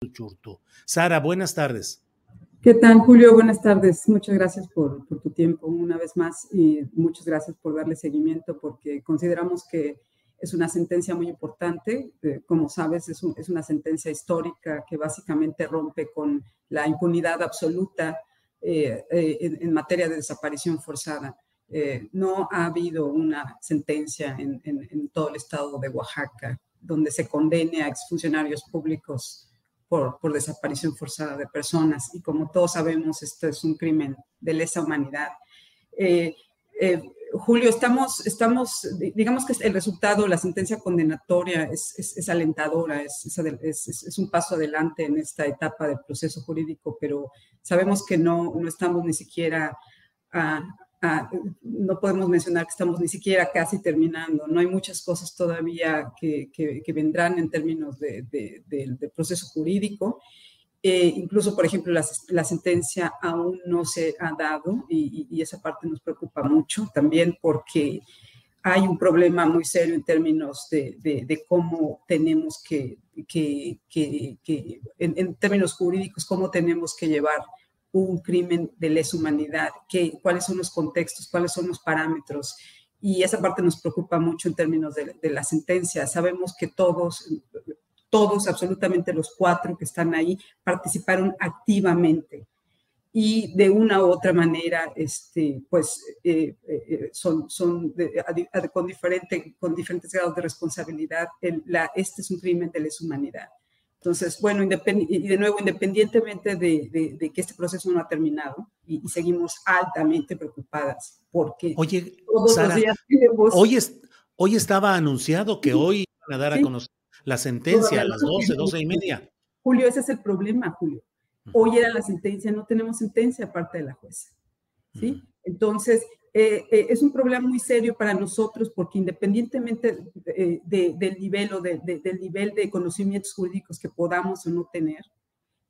today. Sara, buenas tardes. ¿Qué tal, Julio? Buenas tardes. Muchas gracias por, tu tiempo una vez más y muchas gracias por darle seguimiento porque consideramos que es una sentencia muy importante. Eh, como sabes, es, un, es, una sentencia histórica que básicamente rompe con la impunidad absoluta eh, eh, en, materia de desaparición forzada. No ha habido una sentencia en, en, en, todo el estado de Oaxaca donde se condene a exfuncionarios públicos por, por, desaparición forzada de personas. Y como todos sabemos, esto es un crimen de lesa humanidad. Eh, eh, Julio, estamos, estamos, digamos que el resultado, la sentencia condenatoria es, es, es alentadora, es, es, un paso adelante en esta etapa del proceso jurídico, pero sabemos que no, no estamos ni siquiera a, a, no podemos mencionar que estamos ni siquiera casi terminando, no hay muchas cosas todavía que, que, que vendrán en términos de, de, de, de proceso jurídico. Eh, incluso, por ejemplo, la, la, sentencia aún no se ha dado y, y, esa parte nos preocupa mucho también porque hay un problema muy serio en términos de, cómo tenemos que, que en, en, términos jurídicos, cómo tenemos que llevar un crimen de lesa humanidad, que, cuáles son los contextos, cuáles son los parámetros. Y esa parte nos preocupa mucho en términos de, la sentencia. Sabemos que todos todos, absolutamente los cuatro que están ahí, participaron activamente y de una u otra manera, este, pues, eh, eh, son, son con, diferente, con diferentes grados de responsabilidad. Este es un crimen de lesa humanidad. Entonces, bueno, y de nuevo, independientemente de, de, de, que este proceso no ha terminado y, y, seguimos altamente preocupadas porque Oye, todos Sara, los días tenemos... hoy, es, hoy estaba anunciado que hoy van a dar a conocer la sentencia a las 12, 12 y media. Julio, ese es el problema, Julio. Hoy era la sentencia, no tenemos sentencia aparte de la jueza. ¿sí? Entonces, eh, eh, es un problema muy serio para nosotros porque independientemente de, de, del nivel o de, del nivel de conocimientos jurídicos que podamos o no tener,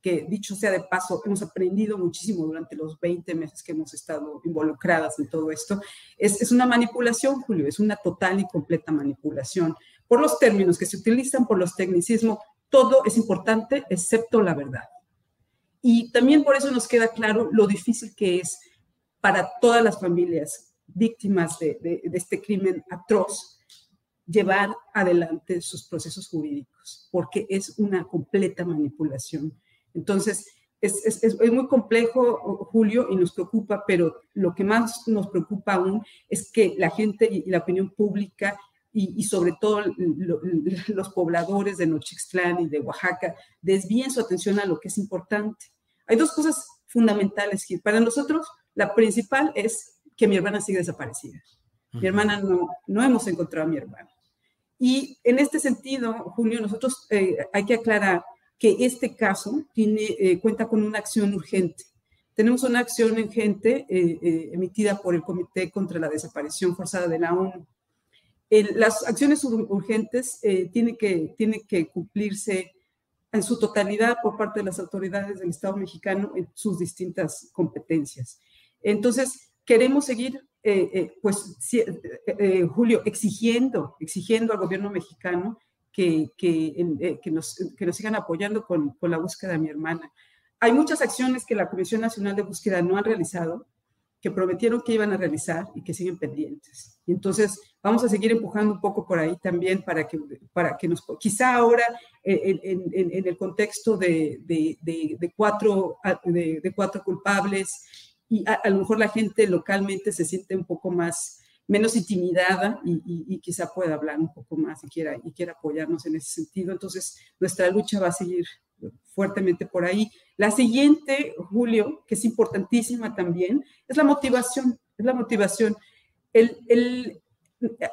que dicho sea de paso, hemos aprendido muchísimo durante los 20 meses que hemos estado involucradas en todo esto, es, es una manipulación, Julio, es una total y completa manipulación por los términos que se utilizan, por los tecnicismos, todo es importante excepto la verdad. Y también por eso nos queda claro lo difícil que es para todas las familias víctimas de, este crimen atroz llevar adelante sus procesos jurídicos, porque es una completa manipulación. Entonces, es, es, es, muy complejo, Julio, y nos preocupa, pero lo que más nos preocupa aún es que la gente y la opinión pública y, sobre todo lo, los pobladores de Nochixtlán y de Oaxaca desvíen su atención a lo que es importante. Hay dos cosas fundamentales que para nosotros, la principal es que mi hermana sigue desaparecida. Mi hermana no, no hemos encontrado a mi hermana. Y en este sentido, Julio, nosotros eh, hay que aclarar que este caso tiene, eh, cuenta con una acción urgente. Tenemos una acción urgente eh, eh, emitida por el Comité contra la Desaparición Forzada de la ONU las acciones urgentes eh, tienen, que, tienen que cumplirse en su totalidad por parte de las autoridades del Estado mexicano en sus distintas competencias. Entonces, queremos seguir, eh, eh, pues, si, eh, eh, Julio, exigiendo, exigiendo al gobierno mexicano que, que, eh, que, nos, que nos sigan apoyando con, con, la búsqueda de mi hermana. hay muchas acciones que la Comisión Nacional de Búsqueda no ha realizado, que prometieron que iban a realizar y que siguen pendientes. Entonces vamos a seguir empujando un poco por ahí también para que, para que nos, quizá ahora en, en, en el contexto de, de, de, cuatro, de, cuatro culpables y a, lo mejor la gente localmente se siente un poco más, menos intimidada y, y, quizá pueda hablar un poco más y quiera, y quiera apoyarnos en ese sentido. Entonces nuestra lucha va a seguir fuertemente por ahí. La siguiente, Julio, que es importantísima también, es la motivación, es la motivación. El, el,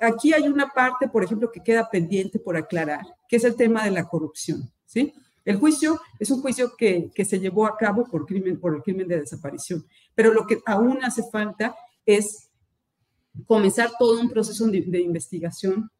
aquí hay una parte, por ejemplo, que queda pendiente por aclarar, que es el tema de la corrupción, ¿sí? El juicio es un juicio que, que, se llevó a cabo por, crimen, por el crimen de desaparición, pero lo que aún hace falta es comenzar todo un proceso de, investigación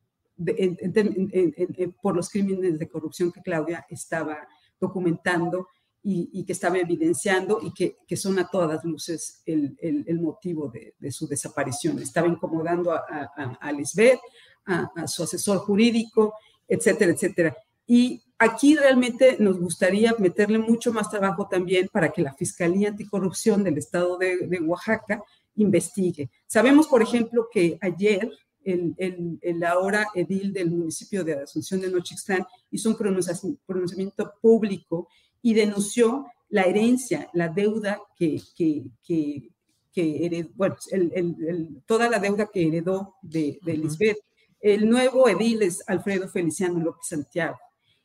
por los crímenes de corrupción que Claudia estaba documentando y, que estaba evidenciando y que, que, son a todas luces el, el, motivo de, su desaparición. Estaba incomodando a, a, a Lisbeth, a, su asesor jurídico, etcétera, etcétera. Y aquí realmente nos gustaría meterle mucho más trabajo también para que la Fiscalía Anticorrupción del Estado de, de Oaxaca investigue. Sabemos, por ejemplo, que ayer el, el, el, ahora edil del municipio de Asunción de Nochixtlán hizo un pronunciamiento público y denunció la herencia, la deuda que, que, que, que heredó, bueno, el, toda la deuda que heredó de, de Lisbeth. El nuevo edil es Alfredo Feliciano López Santiago.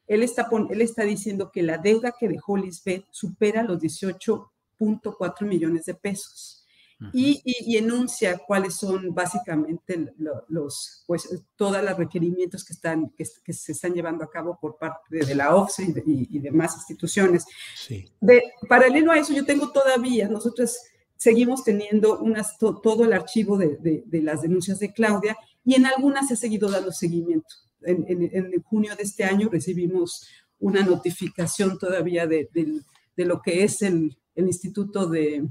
Él está, él está diciendo que la deuda que dejó Lisbeth supera los 18.4 millones de pesos y, enuncia cuáles son básicamente los, pues, todos los requerimientos que, están, que, se están llevando a cabo por parte de la OFSE y, demás instituciones. De, paralelo a eso, yo tengo todavía, nosotros seguimos teniendo unas, todo el archivo de, de, las denuncias de Claudia y en algunas se ha seguido dando seguimiento. En, en, junio de este año recibimos una notificación todavía de, de lo que es el, el Instituto de,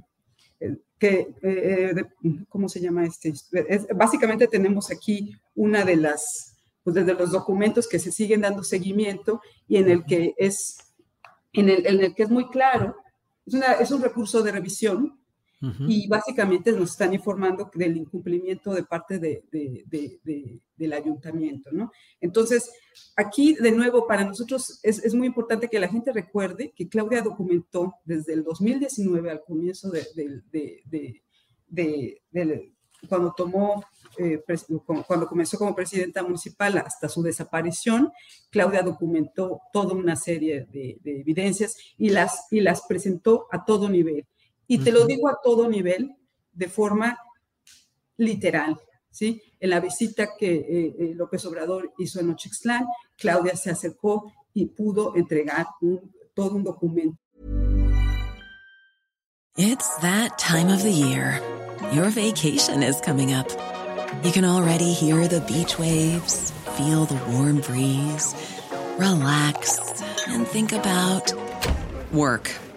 que, eh, ¿cómo se llama este? básicamente tenemos aquí una de las, pues desde los documentos que se siguen dando seguimiento y en el que es, en el, en el que es muy claro, es, es un recurso de revisión y básicamente nos están informando del incumplimiento de parte de, del ayuntamiento, ¿no? Entonces, aquí de nuevo, para nosotros es, es, muy importante que la gente recuerde que Claudia documentó desde el 2019 al comienzo de, cuando tomó, eh, cuando comenzó como presidenta municipal hasta su desaparición, Claudia documentó toda una serie de, evidencias y las, y las presentó a todo nivel y te lo digo a todo nivel, de forma literal, ¿sí? En la visita que eh, eh, López Obrador hizo en Nochixtlán, Claudia se acercó y pudo entregar un, todo un documento. It's that time of the year. Your vacation is coming up. You can already hear the beach waves, feel the warm breeze, relax and think about work.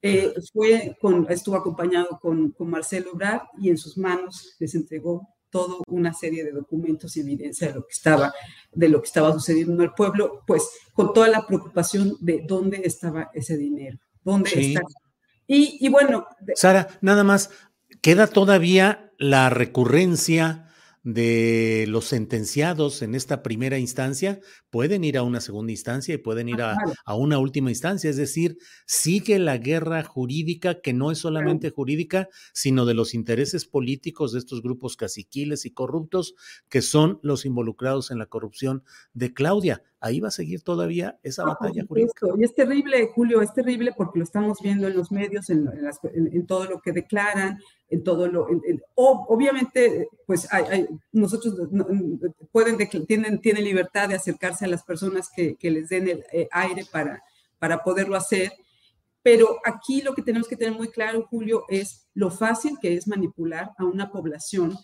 Eh, fue con, estuvo acompañado con, con Marcelo Brad y en sus manos les entregó toda una serie de documentos y evidencia de lo que estaba, de lo que estaba sucediendo en el pueblo, pues con toda la preocupación de dónde estaba ese dinero, dónde está. Y, y bueno. Sara, nada más, queda todavía la recurrencia de los sentenciados en esta primera instancia pueden ir a una segunda instancia y pueden ir a, una última instancia. Es decir, sigue la guerra jurídica que no es solamente jurídica, sino de los intereses políticos de estos grupos caciquiles y corruptos que son los involucrados en la corrupción de Claudia. Ahí va a seguir todavía esa batalla jurídica. Y es terrible, Julio, es terrible porque lo estamos viendo en los medios, en, todo lo que declaran, en todo lo, obviamente, pues hay, nosotros pueden, tienen, tienen libertad de acercarse a las personas que, les den el eh, aire para, para poderlo hacer, pero aquí lo que tenemos que tener muy claro, Julio, es lo fácil que es manipular a una población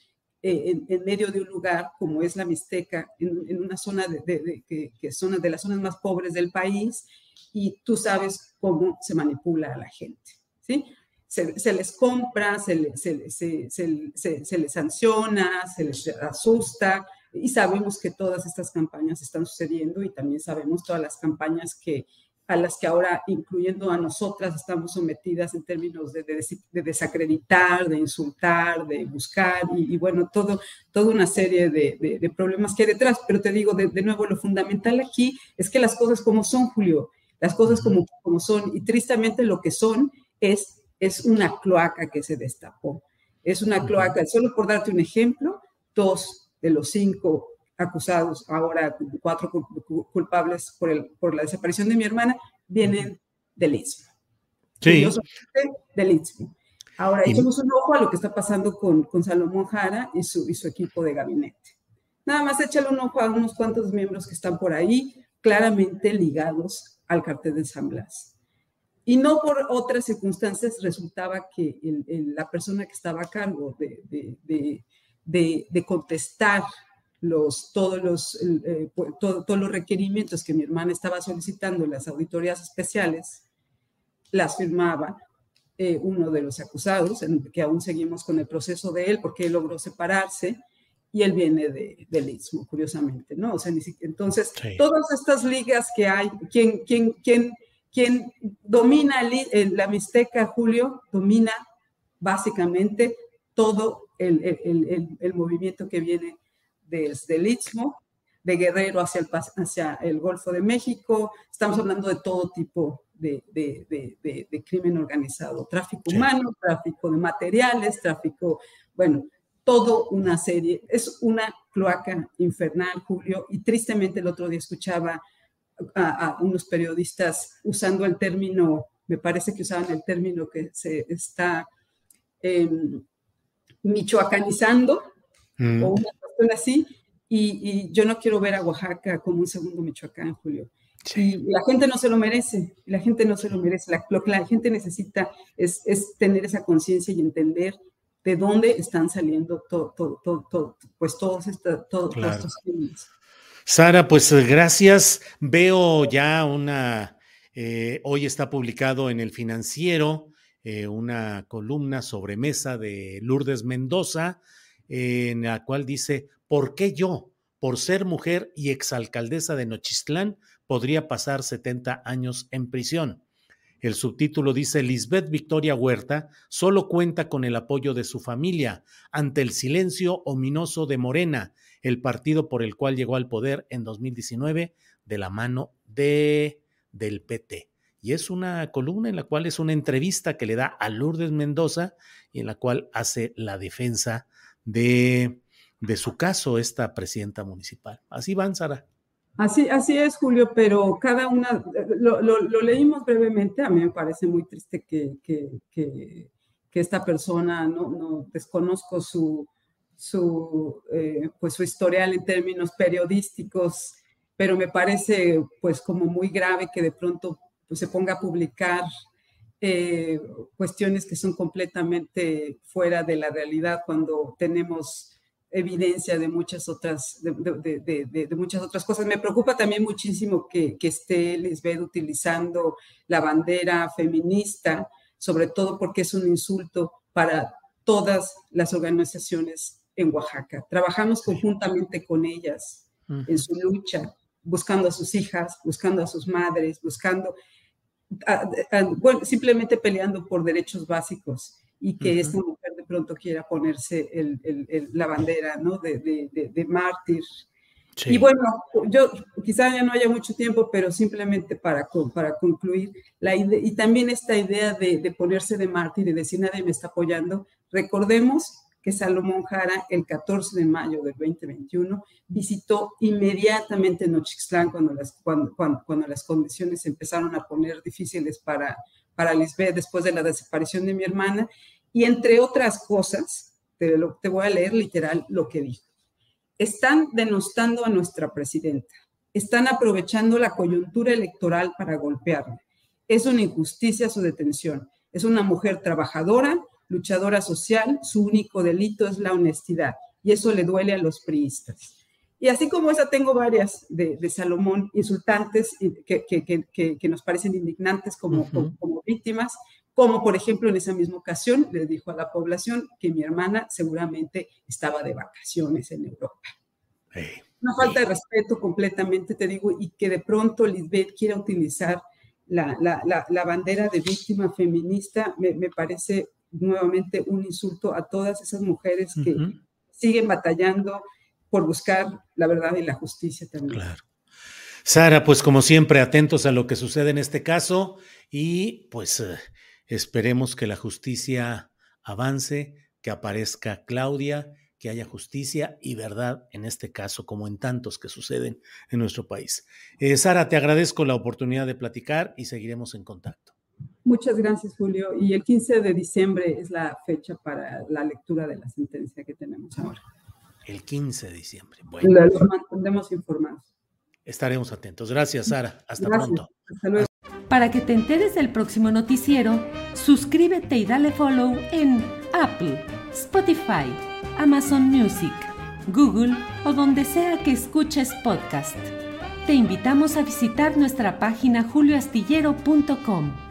eh, en, medio de un lugar como es la Mixteca, en, una zona de, que, que son de las zonas más pobres del país, y tú sabes cómo se manipula a la gente, ¿sí? Se, les compra, se, se, se, les sanciona, se les asusta, y sabemos que todas estas campañas están sucediendo y también sabemos todas las campañas que, a las que ahora, incluyendo a nosotras, estamos sometidas en términos de, desacreditar, de insultar, de buscar, y, bueno, todo, toda una serie de, problemas que hay detrás. Pero te digo, de, nuevo, lo fundamental aquí es que las cosas como son, Julio, las cosas como, como son, y tristemente lo que son es, es una cloaca que se destapó. Es una cloaca, solo por darte un ejemplo, dos de los cinco acusados, ahora cuatro culpables por, el, por la desaparición de mi hermana, vienen del Istmo. Sí. Del Istmo. Ahora, echemos un ojo a lo que está pasando con, con Salomón Jara y su, y su equipo de gabinete. Nada más échale un ojo a unos cuantos miembros que están por ahí, claramente ligados al cartel de San Blas. Y no por otras circunstancias resultaba que la persona que estaba a cargo de, de, de, de contestar los, todos, los, eh, todos los requerimientos que mi hermana estaba solicitando en las auditorías especiales, las firmaba eh, uno de los acusados, en, que aún seguimos con el proceso de él porque él logró separarse y él viene de, del Istmo, curiosamente, ¿no? O sea, entonces, todas estas ligas que hay, ¿quién, quién, quién, quién domina el, la Mixteca, Julio, domina básicamente todo el, el, el movimiento que viene desde el Istmo, de Guerrero hacia el, hacia el Golfo de México. Estamos hablando de todo tipo de, crimen organizado, tráfico humano, tráfico de materiales, tráfico, bueno, todo una serie. Es una cloaca infernal, Julio, y tristemente el otro día escuchaba a, unos periodistas usando el término, me parece que usaban el término que se está em, michoacanizando, mm. o una así, y, yo no quiero ver a Oaxaca como un segundo Michoacán, Julio. Y la gente no se lo merece, la gente no se lo merece. lo que la gente necesita es, tener esa conciencia y entender de dónde están saliendo todo, todo, todo, pues todos, estos crímenes. Sara, pues gracias. Veo ya una, eh, hoy está publicado en el financiero eh, una columna sobre mesa de Lourdes Mendoza, en la cual dice, ¿por qué yo, por ser mujer y exalcaldesa de Nochistlán, podría pasar 70 años en prisión? El subtítulo dice, Lisbeth Victoria Huerta solo cuenta con el apoyo de su familia ante el silencio ominoso de Morena, el partido por el cual llegó al poder en 2019 de la mano de, del PT. Y es una columna en la cual es una entrevista que le da a Lourdes Mendoza y en la cual hace la defensa de, de su caso esta presidenta municipal. Así van, Sara. Así, así es, Julio, pero cada una, lo, lo, leímos brevemente, a mí me parece muy triste que, que, que, esta persona, no, no desconozco su, su, eh, pues su historial en términos periodísticos, pero me parece pues como muy grave que de pronto pues, se ponga a publicar eh, cuestiones que son completamente fuera de la realidad cuando tenemos evidencia de muchas otras, de, muchas otras cosas. Me preocupa también muchísimo que, que esté Lisbeth utilizando la bandera feminista, sobre todo porque es un insulto para todas las organizaciones en Oaxaca. Trabajamos conjuntamente con ellas en su lucha, buscando a sus hijas, buscando a sus madres, buscando bueno, simplemente peleando por derechos básicos y que esta mujer de pronto quiera ponerse la bandera ¿no? de, mártir. Y bueno, yo quizá ya no haya mucho tiempo, pero simplemente para, para concluir, la y también esta idea de, ponerse de mártir y decir nadie me está apoyando, recordemos que Salomón Jara, el 14 de mayo del 2021, visitó inmediatamente Nochixtlán cuando las, cuando, cuando, las condiciones empezaron a poner difíciles para, para Lisbeth después de la desaparición de mi hermana. Y entre otras cosas, te, te voy a leer literal lo que dijo. Están denostando a nuestra presidenta. Están aprovechando la coyuntura electoral para golpearla. Es una injusticia su detención. Es una mujer trabajadora, luchadora social, su único delito es la honestidad y eso le duele a los priistas. Y así como esa tengo varias de, Salomón insultantes que, que, nos parecen indignantes como, como, víctimas, como por ejemplo en esa misma ocasión le dijo a la población que mi hermana seguramente estaba de vacaciones en Europa. Una falta de respeto completamente, te digo, y que de pronto Lisbeth quiera utilizar la, la, la, bandera de víctima feminista, me, me parece nuevamente un insulto a todas esas mujeres que siguen batallando por buscar la verdad y la justicia también. Claro. Sara, pues como siempre, atentos a lo que sucede en este caso y pues eh, esperemos que la justicia avance, que aparezca Claudia, que haya justicia y verdad en este caso, como en tantos que suceden en nuestro país. Eh, Sara, te agradezco la oportunidad de platicar y seguiremos en contacto. Muchas gracias, Julio. Y el 15 de diciembre es la fecha para la lectura de la sentencia que tenemos ahora. El 15 de diciembre. Bueno. Los mantendremos informados. Estaremos atentos. Gracias, Sara. Hasta pronto. Hasta luego. Para que te enteres del próximo noticiero, suscríbete y dale follow en Apple, Spotify, Amazon Music, Google o donde sea que escuches podcast. Te invitamos a visitar nuestra página julioastillero.com.